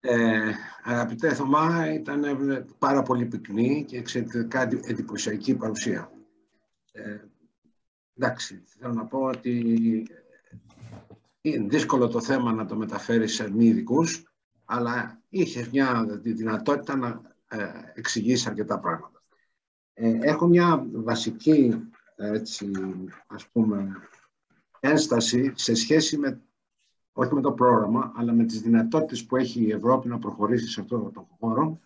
Ε, αγαπητέ Θωμά, ήταν πάρα πολύ πυκνή και εξαιρετικά εντυπωσιακή παρουσία. Ε, εντάξει, θέλω να πω ότι είναι δύσκολο το θέμα να το μεταφέρεις σε μη ειδικούς, αλλά είχες μια δυνατότητα να ε, εξηγήσεις αρκετά πράγματα. Ε, έχω μια βασική έτσι, ας πούμε, ένσταση σε σχέση με, όχι με το πρόγραμμα, αλλά με τις δυνατότητες που έχει η Ευρώπη να προχωρήσει σε αυτό το χώρο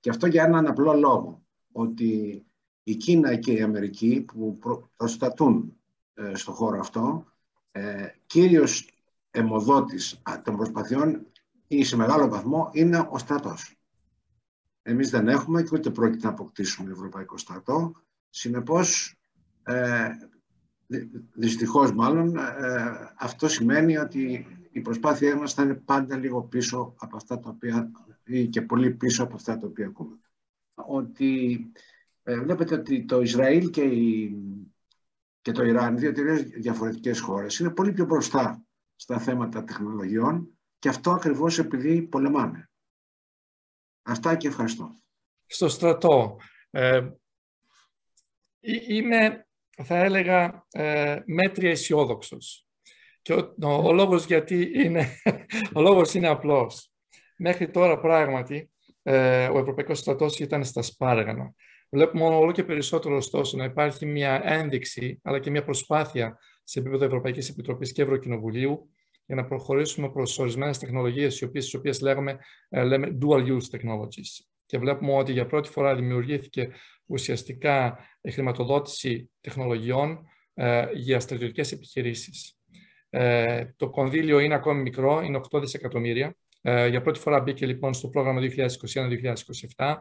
και αυτό για έναν απλό λόγο, ότι η Κίνα και η Αμερική που προστατούν ε, στο χώρο αυτό, ε, κύριος αιμοδότης των προσπαθειών ή σε μεγάλο βαθμό είναι ο στρατός. Εμείς δεν έχουμε και ούτε πρόκειται να αποκτήσουμε ευρωπαϊκό στρατό. Συνεπώς, ε, δυστυχώς μάλλον, ε, αυτό σημαίνει ότι η προσπάθειά μας θα είναι πάντα λίγο πίσω από αυτά τα οποία, ή και πολύ πίσω από αυτά τα οποία ακούμε. Ότι ε, βλέπετε ότι το Ισραήλ και, η, και το Ιράν, δύο τελείως διαφορετικές χώρες, είναι πολύ πιο μπροστά στα θέματα τεχνολογιών και αυτό ακριβώς επειδή πολεμάνε. Αυτά και ευχαριστώ. Στο στρατό. Ε, είμαι, θα έλεγα, ε, μέτρια αισιόδοξος. Και ο, ο, λόγος γιατί είναι, ο λόγος είναι απλός. Μέχρι τώρα πράγματι ε, ο Ευρωπαϊκός στρατός ήταν στα σπάργανα. Βλέπουμε όλο και περισσότερο ωστόσο να υπάρχει μια ένδειξη αλλά και μια προσπάθεια σε επίπεδο Ευρωπαϊκής Επιτροπής και Ευρωκοινοβουλίου για να προχωρήσουμε προς ορισμένες τεχνολογίες, οι οποίες, τις οποίες λέγαμε, ε, λέμε dual use technologies. Και βλέπουμε ότι για πρώτη φορά δημιουργήθηκε ουσιαστικά η χρηματοδότηση τεχνολογιών ε, για στρατιωτικές επιχειρήσεις. Ε, το κονδύλιο είναι ακόμη μικρό, είναι 8 δισεκατομμύρια. Ε, για πρώτη φορά μπήκε λοιπόν στο πρόγραμμα 2021-2027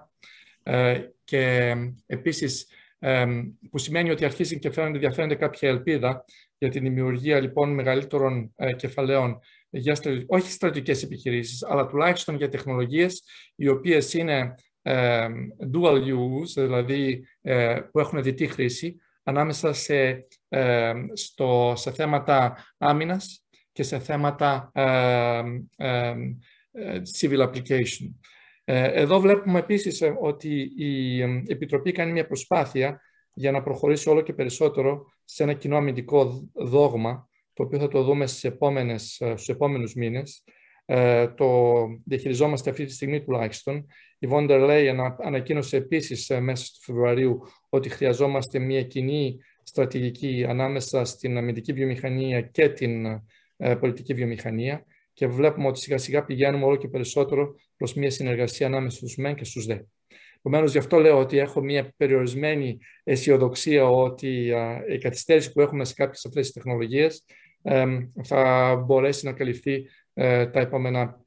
ε, και επίσης που σημαίνει ότι αρχίζει και φαίνονται, διαφέρονται κάποια ελπίδα για τη δημιουργία λοιπόν μεγαλύτερων ε, κεφαλαίων για όχι στρατιωτικές επιχειρήσεις, αλλά τουλάχιστον για τεχνολογίες οι οποίες είναι ε, dual use, δηλαδή ε, που έχουν διτή χρήση, ανάμεσα σε, ε, στο, σε θέματα άμυνας και σε θέματα civil application. Εδώ βλέπουμε επίσης ότι η Επιτροπή κάνει μια προσπάθεια για να προχωρήσει όλο και περισσότερο σε ένα κοινό αμυντικό δόγμα, το οποίο θα το δούμε στις επόμενες, στους επόμενους μήνες. Ε, το διαχειριζόμαστε αυτή τη στιγμή τουλάχιστον. Η Βόντερ Λέι ανακοίνωσε επίσης ε, μέσα του Φεβρουαρίου ότι χρειαζόμαστε μια κοινή στρατηγική ανάμεσα στην αμυντική βιομηχανία και την ε, πολιτική βιομηχανία και βλέπουμε ότι σιγά σιγά πηγαίνουμε όλο και περισσότερο προς μια συνεργασία ανάμεσα στους ΜΕΝ και στους ΔΕ. Επομένως, γι' αυτό λέω ότι έχω μια περιορισμένη αισιοδοξία ότι η καθυστέρηση που έχουμε σε κάποιες αυτές τις τεχνολογίες θα μπορέσει να καλυφθεί ε, τα επόμενα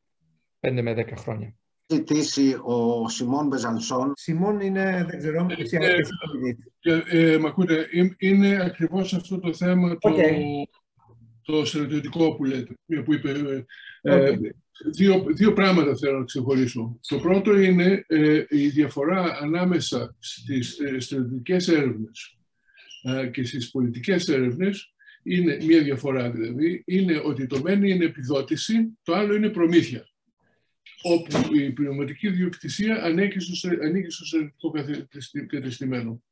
5 με 10 χρόνια. Ζητήσει ο Σιμών Μπεζανσόν; Σιμών είναι, δεν ξέρω, εσύ ε, ε, Μ' ακούτε, είναι ακριβώς αυτό το θέμα το, το στρατιωτικό που λέτε, που είπε. Ε, δύο, δύο πράγματα θέλω να ξεχωρίσω. Το πρώτο είναι ε, η διαφορά ανάμεσα στις ε, στρατιωτικές έρευνες ε, και στις πολιτικές έρευνες είναι μία διαφορά δηλαδή, είναι ότι το μένο είναι επιδότηση, το άλλο είναι προμήθεια όπου η πνευματική διοκτησία ανήκει στο, ανήκει στο στρατιωτικό κατεστημένο.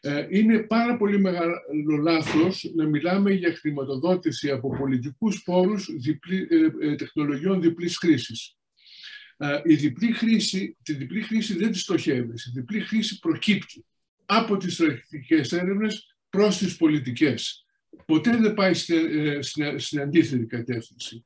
Ε, είναι πάρα πολύ μεγάλο λάθος να μιλάμε για χρηματοδότηση από πολιτικούς πόρους διπλή, ε, ε, τεχνολογιών διπλής χρήσης. Η διπλή χρήση, τη διπλή χρήση δεν τη στοχεύεις. Η διπλή χρήση προκύπτει από τις στρατιωτικές έρευνες προς τις πολιτικές. Ποτέ δεν πάει στην αντίθετη κατεύθυνση.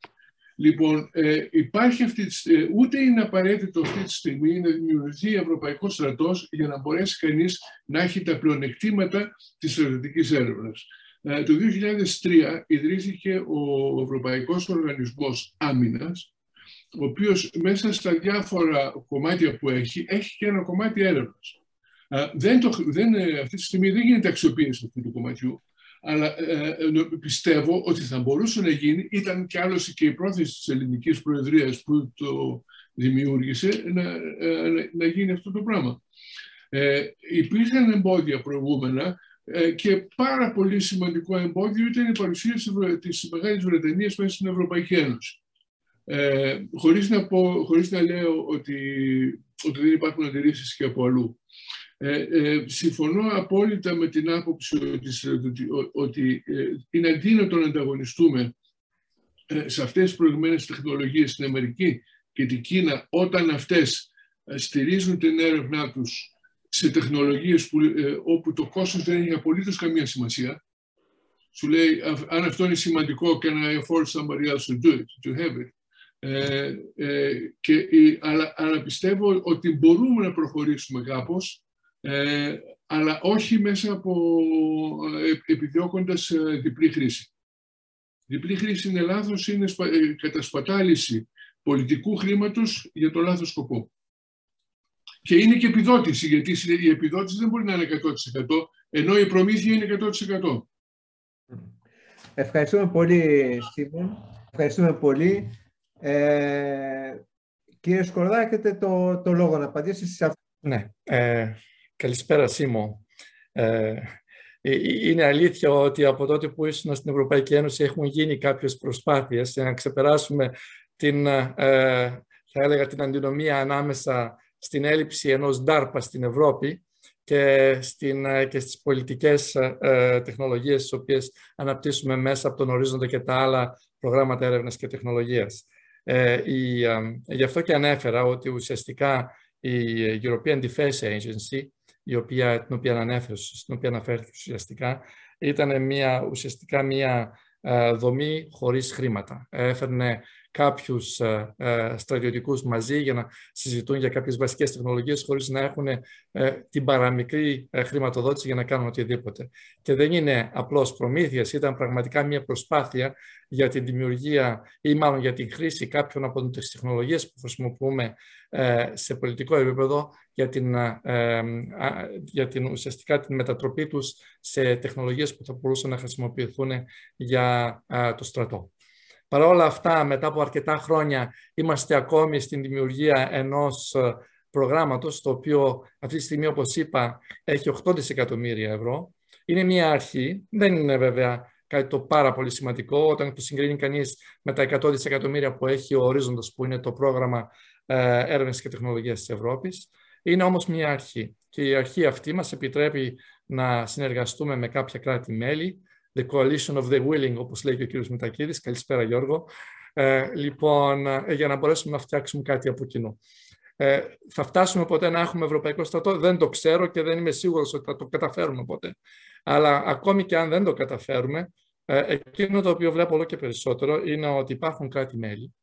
Λοιπόν, ε, υπάρχει αυτή, ε, ούτε είναι απαραίτητο αυτή τη στιγμή να δημιουργηθεί ευρωπαϊκό στρατός για να μπορέσει κανείς να έχει τα πλεονεκτήματα της στρατιωτικής έρευνας. Ε, το 2003 ιδρύθηκε ο Ευρωπαϊκός Οργανισμός Άμυνας, ο οποίος μέσα στα διάφορα κομμάτια που έχει, έχει και ένα κομμάτι έρευνας. Ε, δεν το, δεν, ε, αυτή τη στιγμή δεν γίνεται αξιοποίηση αυτού του κομματιού αλλά ε, ε, πιστεύω ότι θα μπορούσε να γίνει, ήταν και άλλωστε και η πρόθεση της ελληνικής προεδρίας που το δημιούργησε, να, ε, να, γίνει αυτό το πράγμα. Ε, υπήρχαν εμπόδια προηγούμενα ε, και πάρα πολύ σημαντικό εμπόδιο ήταν η παρουσία της Μεγάλης Βρετανίας μέσα στην Ευρωπαϊκή Ένωση. Ε, χωρίς, να πω, χωρίς να λέω ότι, ότι δεν υπάρχουν αντιρρήσεις και από αλλού. Ε, ε, συμφωνώ απόλυτα με την άποψη ότι, ότι ε, είναι αντίνατο να ανταγωνιστούμε ε, σε αυτές τις προηγμένες τεχνολογίες στην Αμερική και την Κίνα όταν αυτές στηρίζουν την έρευνά τους σε τεχνολογίες που, όπου το κόστος δεν έχει απολύτως καμία σημασία. Σου λέει αν αυτό είναι σημαντικό can I afford somebody else to do it, to have it; Ε, ε, και, αλλά, αλλά πιστεύω ότι μπορούμε να προχωρήσουμε κάπως ε, αλλά όχι μέσα από ε, επιδιώκοντας ε, διπλή χρήση. Διπλή χρήση είναι λάθος, είναι κατασπατάληση πολιτικού χρήματος για το λάθος σκοπό. Και είναι και επιδότηση, γιατί η επιδότηση δεν μπορεί να είναι 100% ενώ η προμήθεια είναι 100%. Ευχαριστούμε πολύ, Στίβεν. Ευχαριστούμε πολύ. Ε, κύριε Σκορδά, έχετε το, το λόγο να απαντήσετε σε αυτό. Ναι. Ε, Καλησπέρα, Σίμω. Ε, ε, ε, είναι αλήθεια ότι από τότε που ήσουν στην Ευρωπαϊκή Ένωση έχουν γίνει κάποιες προσπάθειες για να ξεπεράσουμε την, θα έλεγα, την αντινομία ανάμεσα στην έλλειψη ενός DARPA στην Ευρώπη και, στην, και στις πολιτικές τεχνολογίες τις οποίες αναπτύσσουμε μέσα από τον ορίζοντα και τα άλλα προγράμματα έρευνας και τεχνολογίας. η, γι' αυτό και ανέφερα ότι ουσιαστικά η European Defense Agency η οποία, την οποία ανέφερες, στην οποία αναφέρθηκε ουσιαστικά, ήταν μια, ουσιαστικά μια ε, δομή χωρίς χρήματα. Έφερνε κάποιους ε, ε, στρατιωτικούς μαζί για να συζητούν για κάποιες βασικές τεχνολογίες χωρίς να έχουν την παραμικρή χρηματοδότηση για να κάνουν οτιδήποτε. Και δεν είναι απλώς προμήθειας, ήταν πραγματικά μια προσπάθεια για την δημιουργία ή μάλλον για την χρήση κάποιων από τις τεχνολογίες που χρησιμοποιούμε σε πολιτικό επίπεδο για την, για την ουσιαστικά την μετατροπή τους σε τεχνολογίες που θα μπορούσαν να χρησιμοποιηθούν για το στρατό. Παρ' όλα αυτά, μετά από αρκετά χρόνια, είμαστε ακόμη στην δημιουργία ενός ε, προγράμματος, το οποίο αυτή τη στιγμή, όπως είπα, έχει 8 δισεκατομμύρια ευρώ. Είναι μια αρχή, δεν είναι βέβαια κάτι το πάρα πολύ σημαντικό, όταν το συγκρίνει κανείς με τα 100 δισεκατομμύρια που έχει ο ορίζοντας, που είναι το πρόγραμμα ε, έρευνας και τεχνολογίας της Ευρώπης. Είναι όμως μια αρχή και η αρχή αυτή μας επιτρέπει να συνεργαστούμε με κάποια κράτη-μέλη, the coalition of the willing, όπως λέει και ο κύριος Μητακίδης. Καλησπέρα Γιώργο. Ε, λοιπόν, ε, για να μπορέσουμε να φτιάξουμε κάτι από κοινού. Ε, θα φτάσουμε ποτέ να έχουμε Ευρωπαϊκό στρατό; Δεν το ξέρω και δεν είμαι σίγουρος ότι θα το καταφέρουμε ποτέ. Αλλά ακόμη και αν δεν το καταφέρουμε, ε, εκείνο το οποίο βλέπω όλο και περισσότερο είναι ότι υπάρχουν κράτη-μέλη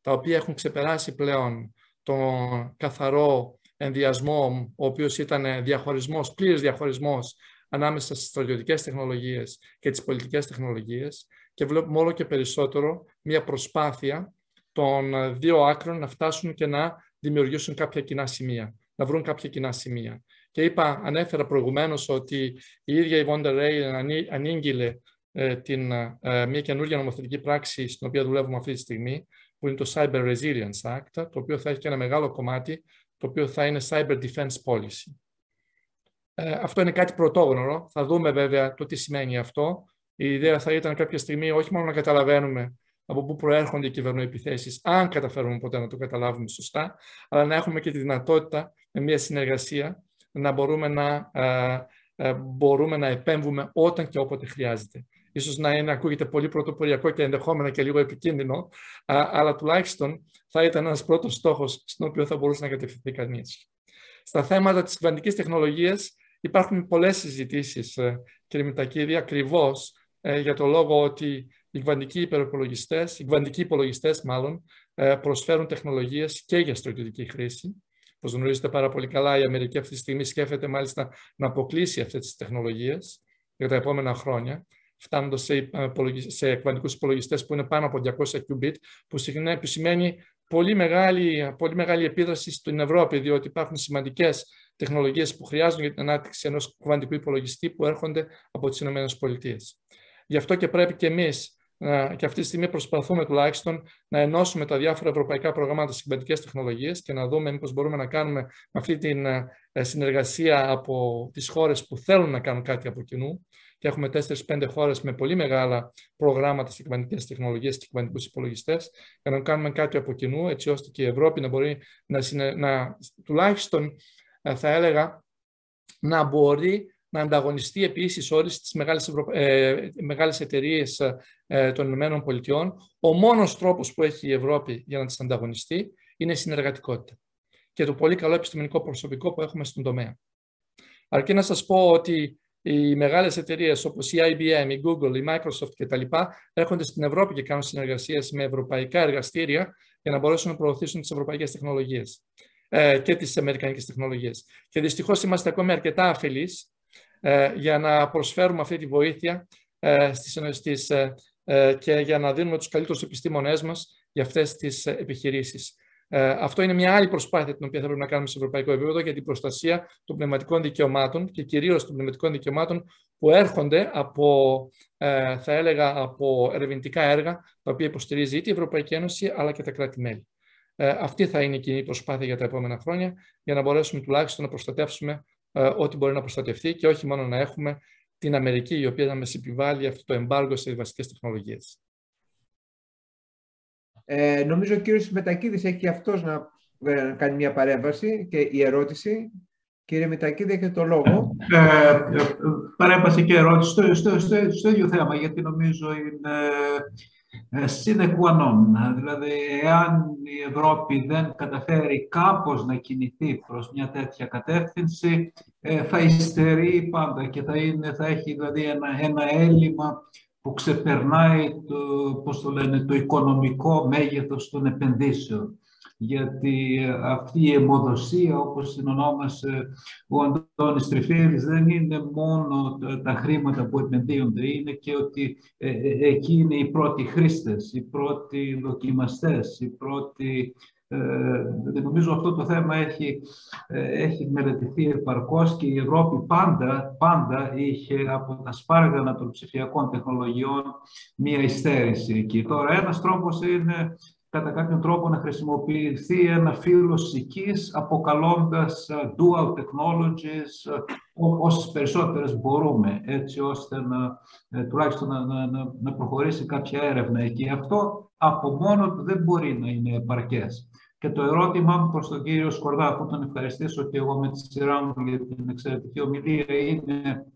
τα οποία έχουν ξεπεράσει πλέον τον καθαρό ενδιασμό, ο οποίος ήταν διαχωρισμός, πλήρης διαχωρισμός ανάμεσα στις στρατιωτικές τεχνολογίες και τις πολιτικές τεχνολογίες και βλέπουμε όλο και περισσότερο μια προσπάθεια των δύο άκρων να φτάσουν και να δημιουργήσουν κάποια κοινά σημεία, να βρουν κάποια κοινά σημεία. Και είπα, ανέφερα προηγουμένως ότι η ίδια η Βόντερ Ρέι ανήγγειλε ε, την, ε, μια καινούργια νομοθετική πράξη στην οποία δουλεύουμε αυτή τη στιγμή, που είναι το Cyber Resilience Act, το οποίο θα έχει και ένα μεγάλο κομμάτι το οποίο θα είναι Cyber Defense Policy. Ε, αυτό είναι κάτι πρωτόγνωρο. Θα δούμε βέβαια το τι σημαίνει αυτό. Η ιδέα θα ήταν κάποια στιγμή όχι μόνο να καταλαβαίνουμε από πού προέρχονται οι κυβερνοεπιθέσεις, αν καταφέρουμε ποτέ να το καταλάβουμε σωστά, αλλά να έχουμε και τη δυνατότητα με μια συνεργασία να μπορούμε να, ε, ε, μπορούμε να επέμβουμε όταν και όποτε χρειάζεται. Ίσως να είναι, ακούγεται πολύ πρωτοποριακό και ενδεχόμενα και λίγο επικίνδυνο, αλλά τουλάχιστον θα ήταν ένας πρώτος στόχος στον οποίο θα μπορούσε να κατευθυνθεί κανείς. Στα θέματα της κυβερνητικής τεχνολογίας υπάρχουν πολλές συζητήσεις, ε, κύριε Μητακίδη, ακριβώς ε, για το λόγο ότι οι κυβερνητικοί υπεροπολογιστές, οι κυβερνητικοί υπολογιστές μάλλον, ε, προσφέρουν τεχνολογίες και για στρατιωτική χρήση. Όπως γνωρίζετε πάρα πολύ καλά, η Αμερική αυτή τη στιγμή σκέφτεται μάλιστα να αποκλείσει αυτές τις τεχνολογίες για τα επόμενα χρόνια φτάνοντας σε, σε κβαντικούς υπολογιστές που είναι πάνω από 200 qubit, που, που σημαίνει πολύ μεγάλη, πολύ μεγάλη επίδραση στην Ευρώπη, διότι υπάρχουν σημαντικές τεχνολογίες που χρειάζονται για την ανάπτυξη ενός κβαντικού υπολογιστή που έρχονται από τις ΗΠΑ. Γι' αυτό και πρέπει και εμείς και αυτή τη στιγμή προσπαθούμε τουλάχιστον να ενώσουμε τα διάφορα ευρωπαϊκά προγράμματα στις κυβερνητικές τεχνολογίες και να δούμε μήπως μπορούμε να κάνουμε αυτή τη συνεργασία από τις χώρες που θέλουν να κάνουν κάτι από κοινού και έχουμε 4-5 χώρες με πολύ μεγάλα προγράμματα σε κυβερνητικές τεχνολογίες και κυβερνητικούς υπολογιστές, για να κάνουμε κάτι από κοινού, έτσι ώστε και η Ευρώπη να μπορεί να, να τουλάχιστον ε, θα έλεγα να μπορεί να ανταγωνιστεί επίσης όλες τις μεγάλες, Ευρω... ε, μεγάλες εταιρείες ε, των Ηνωμένων Πολιτειών. Ο μόνος τρόπος που έχει η Ευρώπη για να τις ανταγωνιστεί είναι η συνεργατικότητα και το πολύ καλό επιστημονικό προσωπικό που έχουμε στον τομέα. Αρκεί να σας πω ότι οι μεγάλες εταιρείες όπως η IBM, η Google, η Microsoft κτλ. έρχονται στην Ευρώπη και κάνουν συνεργασίες με ευρωπαϊκά εργαστήρια για να μπορέσουν να προωθήσουν τις ευρωπαϊκές τεχνολογίες ε, και τις αμερικανικές τεχνολογίες. Και δυστυχώς είμαστε ακόμη αρκετά αφελείς ε, για να προσφέρουμε αυτή τη βοήθεια ε, στις, ε, και για να δίνουμε τους καλύτερους επιστήμονές μας για αυτές τις επιχειρήσεις. αυτό είναι μια άλλη προσπάθεια την οποία θα πρέπει να κάνουμε σε ευρωπαϊκό επίπεδο για την προστασία των πνευματικών δικαιωμάτων και κυρίως των πνευματικών δικαιωμάτων που έρχονται από, θα έλεγα, από ερευνητικά έργα τα οποία υποστηρίζει είτε η Ευρωπαϊκή Ένωση αλλά και τα κράτη-μέλη. Αυτή θα είναι η κοινή προσπάθεια για τα επόμενα χρόνια για να μπορέσουμε τουλάχιστον να προστατεύσουμε ε, ό,τι μπορεί να προστατευτεί και όχι μόνο να έχουμε την Αμερική η οποία να μας επιβάλλει αυτό το εμπάργο σε βασικές τεχνολογίες. Ε, νομίζω ο κύριος Μετακίδης έχει και αυτός να ε, κάνει μια παρέμβαση και η ερώτηση. Κύριε Μετακίδη, έχετε το λόγο. Ε, ε παρέμβαση και ερώτηση στο, στο, στο, στο ίδιο θέμα, γιατί νομίζω είναι sine Δηλαδή, εάν η Ευρώπη δεν καταφέρει κάπως να κινηθεί προς μια τέτοια κατεύθυνση, ε, θα υστερεί πάντα και θα, είναι, θα έχει δηλαδή ένα, ένα έλλειμμα που ξεπερνάει το, πώς το, λένε, το οικονομικό μέγεθος των επενδύσεων γιατί αυτή η αιμοδοσία, όπως την ονόμασε ο Αντώνης Τριφύρης, δεν είναι μόνο τα χρήματα που επενδύονται, είναι και ότι ε, ε, εκεί είναι οι πρώτοι χρήστες, οι πρώτοι δοκιμαστές, οι πρώτοι ε, νομίζω αυτό το θέμα έχει, ε, έχει μελετηθεί επαρκώς και η Ευρώπη πάντα, πάντα είχε από τα σπάργανα των ψηφιακών τεχνολογιών μία υστέρηση. Και τώρα ένας τρόπος είναι κατά κάποιον τρόπο να χρησιμοποιηθεί ένα φύλλο σικής αποκαλώντας ε, dual technologies ε, όσες περισσότερες μπορούμε έτσι ώστε να, ε, τουλάχιστον να, να, να προχωρήσει κάποια έρευνα εκεί. Αυτό από μόνο του δεν μπορεί να είναι επαρκές. Και το ερώτημά μου προς τον κύριο Σκορδά, που τον ευχαριστήσω και εγώ με τη σειρά μου για την εξαιρετική ομιλία, είναι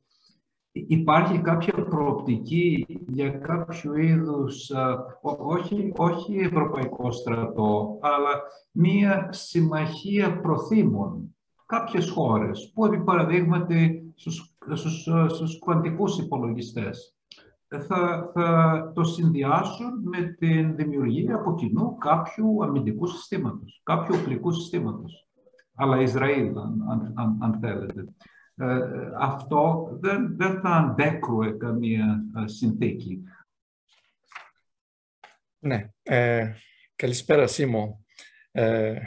Υπάρχει κάποια προοπτική για κάποιο είδους, όχι, όχι ευρωπαϊκό στρατό, αλλά μία συμμαχία προθήμων. Κάποιες χώρες, που επί παραδείγματι στους, στους, στους κβαντικούς υπολογιστές, θα, θα το συνδυάσουν με την δημιουργία από κοινού κάποιου αμυντικού συστήματος, κάποιου οπλικού συστήματος. Αλλά Ισραήλ, αν, αν, αν θέλετε. Ε, αυτό δεν, δεν θα αντέκρουε καμία ε, συνθήκη. Ναι. Ε, καλησπέρα, Σίμω. Ε,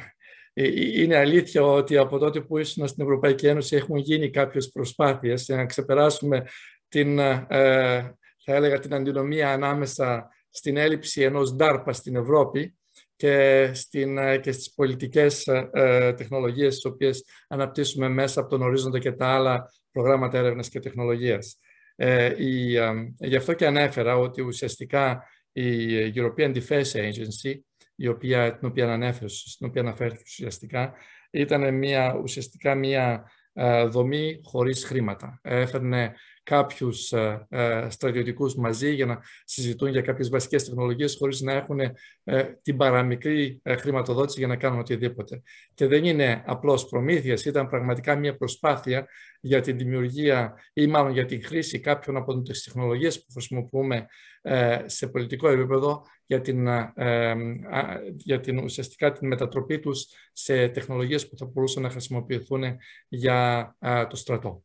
είναι αλήθεια ότι από τότε που ήσουν στην Ευρωπαϊκή Ένωση έχουν γίνει κάποιες προσπάθειες για να ξεπεράσουμε την, θα έλεγα, την αντινομία ανάμεσα στην έλλειψη ενός DARPA στην Ευρώπη και, στην, ε, και στις πολιτικές ε, ε, τεχνολογίες τις οποίες αναπτύσσουμε μέσα από τον ορίζοντα και τα άλλα προγράμματα έρευνας και τεχνολογίας. Ε, η, γι' αυτό και ανέφερα ότι ουσιαστικά η European Defense Agency, η οποία, την οποία ανέφερες, στην οποία αναφέρθηκες ουσιαστικά, ήταν μια, ουσιαστικά μια δομή χωρίς χρήματα. Έφερνε κάποιους ε, ε, στρατιωτικούς μαζί για να συζητούν για κάποιες βασικές τεχνολογίες χωρίς να έχουν ε, την παραμικρή χρηματοδότηση για να κάνουν οτιδήποτε. Και δεν είναι απλώς προμήθειας, ήταν πραγματικά μια προσπάθεια για την δημιουργία ή μάλλον για την χρήση κάποιων από τις τεχνολογίες που χρησιμοποιούμε σε πολιτικό επίπεδο για την, για την ουσιαστικά την μετατροπή τους σε τεχνολογίες που θα μπορούσαν να χρησιμοποιηθούν για το στρατό.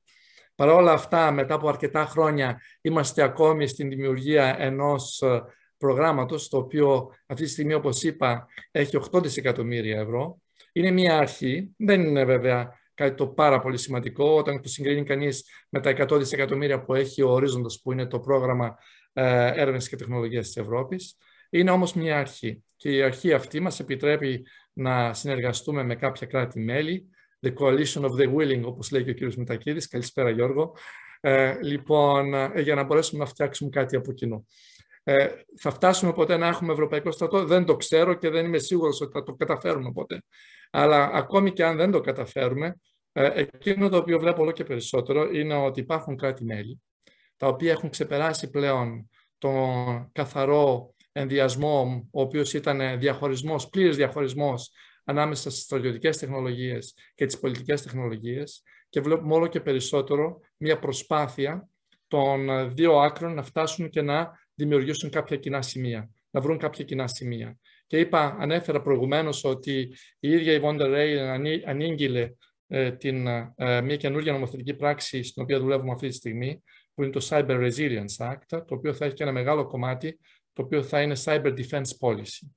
Παρ' όλα αυτά, μετά από αρκετά χρόνια, είμαστε ακόμη στην δημιουργία ενός ε, προγράμματος, το οποίο αυτή τη στιγμή, όπως είπα, έχει 8 δισεκατομμύρια ευρώ. Είναι μια αρχή, δεν είναι βέβαια κάτι το πάρα πολύ σημαντικό, όταν το συγκρίνει κανείς με τα 100 δισεκατομμύρια που έχει ο ορίζοντας, που είναι το πρόγραμμα ε, έρευνας και τεχνολογίας της Ευρώπης. Είναι όμως μια αρχή και η αρχή αυτή μας επιτρέπει να συνεργαστούμε με κάποια κράτη-μέλη, The Coalition of the Willing, όπως λέει και ο κύριος Μετακίδης. Καλησπέρα Γιώργο. Ε, λοιπόν, ε, για να μπορέσουμε να φτιάξουμε κάτι από κοινού. Ε, θα φτάσουμε ποτέ να έχουμε Ευρωπαϊκό στρατό, δεν το ξέρω και δεν είμαι σίγουρος ότι θα το καταφέρουμε ποτέ. Αλλά ακόμη και αν δεν το καταφέρουμε, ε, εκείνο το οποίο βλέπω όλο και περισσότερο είναι ότι υπάρχουν κράτη-μέλη τα οποία έχουν ξεπεράσει πλέον τον καθαρό ενδιασμό, ο οποίος ήταν διαχωρισμός, πλήρης διαχωρισμός ανάμεσα στις στρατιωτικές τεχνολογίες και τις πολιτικές τεχνολογίες και βλέπουμε όλο και περισσότερο μια προσπάθεια των δύο άκρων να φτάσουν και να δημιουργήσουν κάποια κοινά σημεία, να βρουν κάποια κοινά σημεία. Και είπα, ανέφερα προηγουμένως ότι η ίδια η Βόντερ Ρέι ανήγγειλε ε, την, ε, μια καινούργια νομοθετική πράξη στην οποία δουλεύουμε αυτή τη στιγμή, που είναι το Cyber Resilience Act, το οποίο θα έχει και ένα μεγάλο κομμάτι, το οποίο θα είναι Cyber Defense Policy.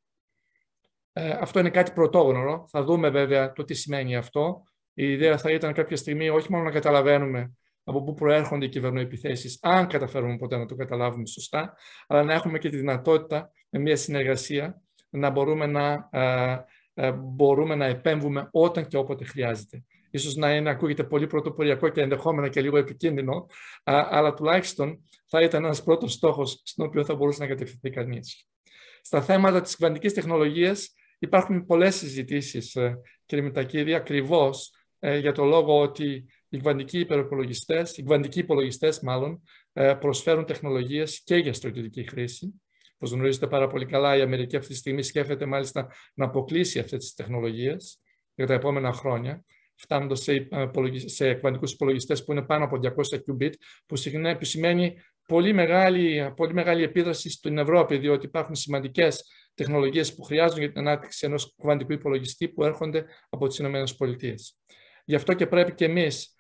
Ε, αυτό είναι κάτι πρωτόγνωρο. Θα δούμε βέβαια το τι σημαίνει αυτό. Η ιδέα θα ήταν κάποια στιγμή όχι μόνο να καταλαβαίνουμε από πού προέρχονται οι κυβερνοεπιθέσεις, αν καταφέρουμε ποτέ να το καταλάβουμε σωστά, αλλά να έχουμε και τη δυνατότητα με μια συνεργασία να μπορούμε να, ε, ε, μπορούμε να επέμβουμε όταν και όποτε χρειάζεται. Ίσως να είναι, ακούγεται πολύ πρωτοποριακό και ενδεχόμενα και λίγο επικίνδυνο, αλλά τουλάχιστον θα ήταν ένας πρώτος στόχος στον οποίο θα μπορούσε να κατευθυνθεί κανείς. Στα θέματα της κβαντικής τεχνολογίας υπάρχουν πολλές συζητήσεις, ε, κύριε Μητακίδη, ακριβώς ε, για το λόγο ότι οι κβαντικοί υπεροπολογιστές, οι κβαντικοί υπολογιστές μάλλον, ε, προσφέρουν τεχνολογίες και για στρατιωτική χρήση. Όπως γνωρίζετε πάρα πολύ καλά, η Αμερική αυτή τη στιγμή σκέφτεται μάλιστα να αποκλείσει αυτές τις τεχνολογίες για τα επόμενα χρόνια φτάνοντας σε, σε κβαντικού υπολογιστές που είναι πάνω από 200 qubit, που σημαίνει πολύ μεγάλη, πολύ μεγάλη επίδραση στην Ευρώπη, διότι υπάρχουν σημαντικές τεχνολογίες που χρειάζονται για την ανάπτυξη ενός κβαντικού υπολογιστή που έρχονται από τις ΗΠΑ. Γι' αυτό και πρέπει και εμείς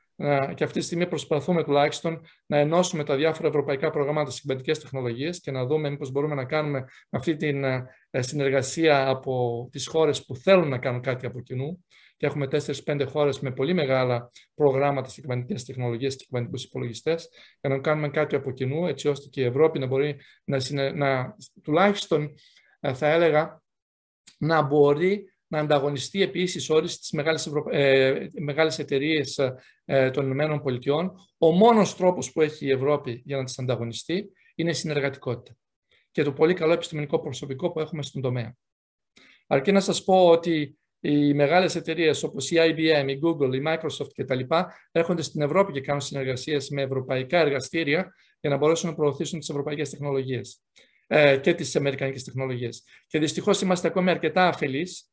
και αυτή τη στιγμή προσπαθούμε τουλάχιστον να ενώσουμε τα διάφορα ευρωπαϊκά προγράμματα στι κβαντικέ τεχνολογίες και να δούμε μήπως μπορούμε να κάνουμε αυτή τη ε, συνεργασία από τις χώρες που θέλουν να κάνουν κάτι από κοινού και έχουμε 4-5 χώρες με πολύ μεγάλα προγράμματα σε κυβερνητικέ τεχνολογίες και κυβερνητικού υπολογιστές, για να κάνουμε κάτι από κοινού, έτσι ώστε και η Ευρώπη να μπορεί να, συνε... να τουλάχιστον ε, θα έλεγα να μπορεί να ανταγωνιστεί επίσης όλες τις μεγάλες, Ευρω... ε, μεγάλες εταιρείες ε, των Ηνωμένων Πολιτειών. Ο μόνος τρόπος που έχει η Ευρώπη για να τις ανταγωνιστεί είναι η συνεργατικότητα και το πολύ καλό επιστημονικό προσωπικό που έχουμε στον τομέα. Αρκεί να σας πω ότι οι μεγάλες εταιρείες όπως η IBM, η Google, η Microsoft κτλ. έρχονται στην Ευρώπη και κάνουν συνεργασίες με ευρωπαϊκά εργαστήρια για να μπορέσουν να προωθήσουν τις ευρωπαϊκές τεχνολογίες ε, και τις αμερικανικές τεχνολογίες. Και δυστυχώς είμαστε ακόμη αρκετά αφελείς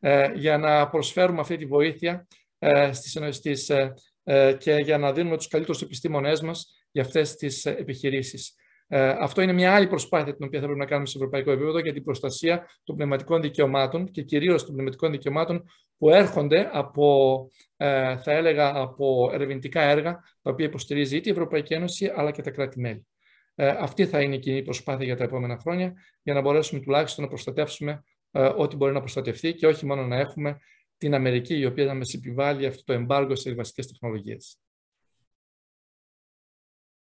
ε, για να προσφέρουμε αυτή τη βοήθεια ε, στις, ε, ε, και για να δίνουμε τους καλύτερους επιστήμονές μας για αυτές τις επιχειρήσεις. Ε, αυτό είναι μια άλλη προσπάθεια την οποία θα πρέπει να κάνουμε σε ευρωπαϊκό επίπεδο για την προστασία των πνευματικών δικαιωμάτων και κυρίως των πνευματικών δικαιωμάτων που έρχονται από, ε, θα έλεγα, από ερευνητικά έργα τα οποία υποστηρίζει είτε η Ευρωπαϊκή Ένωση αλλά και τα κράτη-μέλη. Ε, αυτή θα είναι η κοινή προσπάθεια για τα επόμενα χρόνια για να μπορέσουμε τουλάχιστον να προστατεύσουμε ε, ό,τι μπορεί να προστατευτεί και όχι μόνο να έχουμε την Αμερική η οποία να μας επιβάλλει αυτό το εμπάργο σε βασικέ τεχνολογίες.